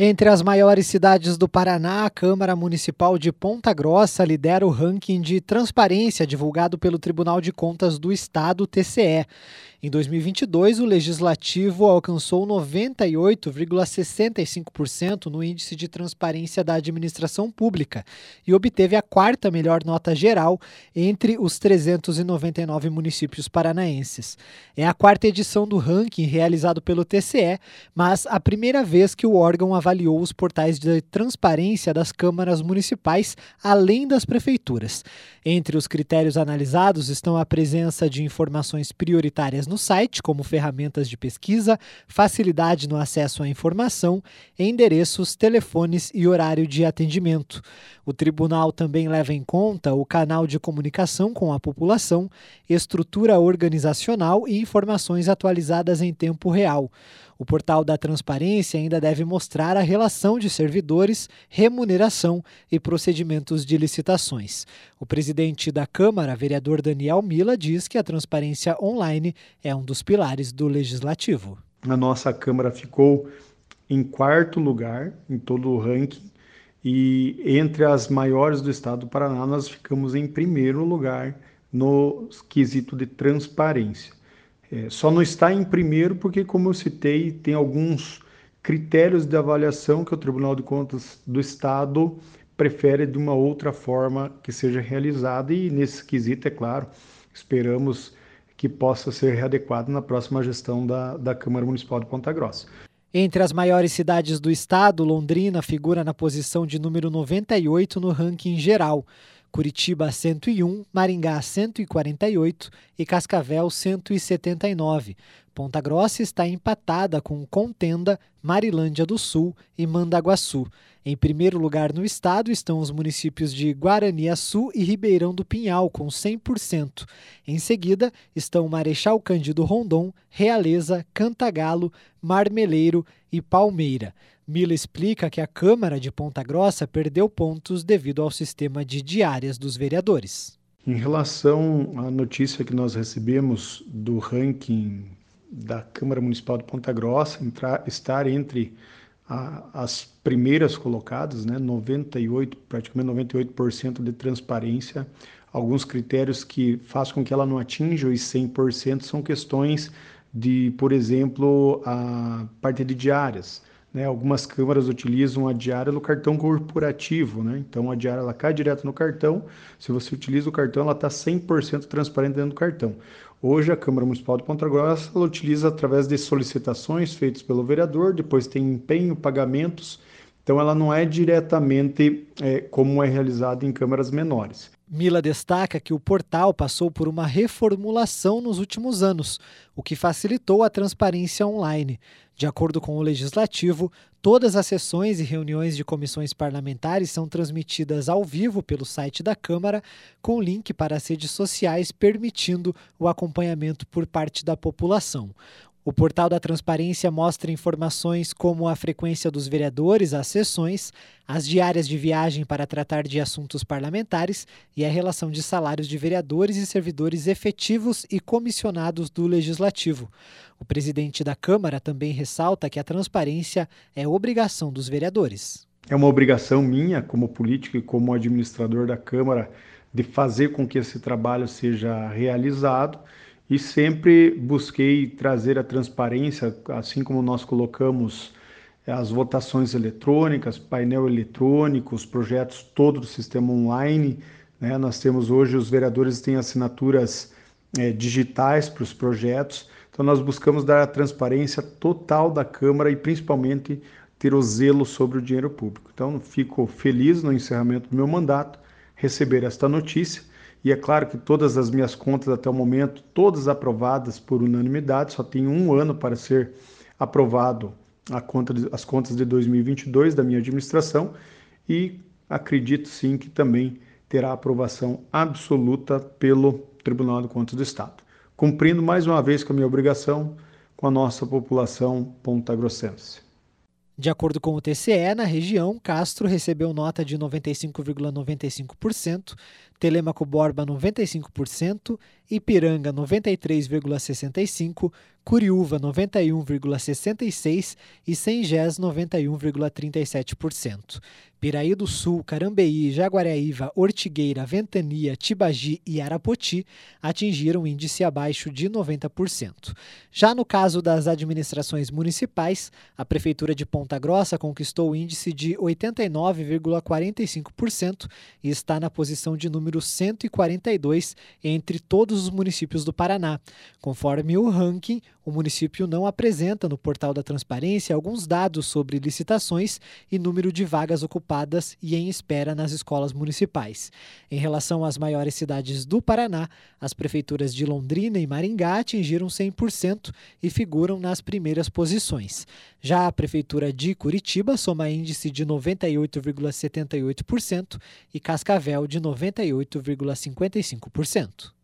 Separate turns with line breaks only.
Entre as maiores cidades do Paraná, a Câmara Municipal de Ponta Grossa lidera o ranking de transparência divulgado pelo Tribunal de Contas do Estado, TCE. Em 2022, o legislativo alcançou 98,65% no índice de transparência da administração pública e obteve a quarta melhor nota geral entre os 399 municípios paranaenses. É a quarta edição do ranking realizado pelo TCE, mas a primeira vez que o órgão avaliou os portais de transparência das câmaras municipais, além das prefeituras. Entre os critérios analisados estão a presença de informações prioritárias no site, como ferramentas de pesquisa, facilidade no acesso à informação, endereços, telefones e horário de atendimento. O tribunal também leva em conta o canal de comunicação com a população, estrutura organizacional e informações atualizadas em tempo real. O portal da transparência ainda deve mostrar a relação de servidores, remuneração e procedimentos de licitações. O presidente da Câmara, vereador Daniel Mila, diz que a transparência online é um dos pilares do legislativo.
A nossa Câmara ficou em quarto lugar em todo o ranking e entre as maiores do estado do Paraná nós ficamos em primeiro lugar no quesito de transparência. É, só não está em primeiro porque, como eu citei, tem alguns critérios de avaliação que o Tribunal de Contas do Estado prefere de uma outra forma que seja realizada e nesse quesito, é claro, esperamos que possa ser readequado na próxima gestão da, da Câmara Municipal de Ponta Grossa.
Entre as maiores cidades do estado, Londrina figura na posição de número 98 no ranking geral. Curitiba 101, Maringá 148 e Cascavel 179. Ponta Grossa está empatada com Contenda, Marilândia do Sul e Mandaguaçu. Em primeiro lugar no estado estão os municípios de Guaraniaçu e Ribeirão do Pinhal, com 100%. Em seguida estão Marechal Cândido Rondon, Realeza, Cantagalo, Marmeleiro e Palmeira. Mila explica que a Câmara de Ponta Grossa perdeu pontos devido ao sistema de diárias dos vereadores.
Em relação à notícia que nós recebemos do ranking da Câmara Municipal de Ponta Grossa entrar, estar entre a, as primeiras colocadas, né, 98, praticamente 98% de transparência. Alguns critérios que fazem com que ela não atinja os 100% são questões de, por exemplo, a parte de diárias. Né? Algumas câmaras utilizam a diária no cartão corporativo, né? então a diária ela cai direto no cartão. Se você utiliza o cartão, ela está 100% transparente dentro do cartão. Hoje, a Câmara Municipal de Ponta Grossa ela utiliza através de solicitações feitas pelo vereador, depois tem empenho, pagamentos. Então, ela não é diretamente é, como é realizado em câmaras menores.
Mila destaca que o portal passou por uma reformulação nos últimos anos, o que facilitou a transparência online. De acordo com o legislativo, todas as sessões e reuniões de comissões parlamentares são transmitidas ao vivo pelo site da Câmara, com link para as redes sociais, permitindo o acompanhamento por parte da população. O portal da transparência mostra informações como a frequência dos vereadores às sessões, as diárias de viagem para tratar de assuntos parlamentares e a relação de salários de vereadores e servidores efetivos e comissionados do Legislativo. O presidente da Câmara também ressalta que a transparência é obrigação dos vereadores.
É uma obrigação minha, como político e como administrador da Câmara, de fazer com que esse trabalho seja realizado e sempre busquei trazer a transparência, assim como nós colocamos eh, as votações eletrônicas, painel eletrônico, os projetos todo do sistema online. Né? Nós temos hoje, os vereadores têm assinaturas é, digitais para os projetos, então nós buscamos dar a transparência total da Câmara e principalmente ter o zelo sobre o dinheiro público. Então fico feliz no encerramento do meu mandato receber esta notícia e é claro que todas as minhas contas até o momento, todas aprovadas por unanimidade, só tem um ano para ser aprovado conta de, as contas de 2022 da minha administração e acredito sim que também terá aprovação absoluta pelo Tribunal de Contas do Estado, cumprindo mais uma vez com a minha obrigação com a nossa população pontagrossense.
De acordo com o TCE, na região, Castro recebeu nota de 95,95%, Telemaco Borba 95%, Ipiranga 93,65%, Curiúva 91,66% e Sengés 91,37%. Piraí do Sul, Carambeí, Jaguareaíva, Ortigueira, Ventania, Tibagi e Arapoti atingiram índice abaixo de 90%. Já no caso das administrações municipais, a Prefeitura de Ponta Grossa conquistou o índice de 89,45% e está na posição de número 142 entre todos os municípios do Paraná. Conforme o ranking, o município não apresenta no portal da transparência alguns dados sobre licitações e número de vagas ocupadas e em espera nas escolas municipais. Em relação às maiores cidades do Paraná, as prefeituras de Londrina e Maringá atingiram 100% e figuram nas primeiras posições. Já a prefeitura de Curitiba soma índice de 98,78% e Cascavel de 98,55%.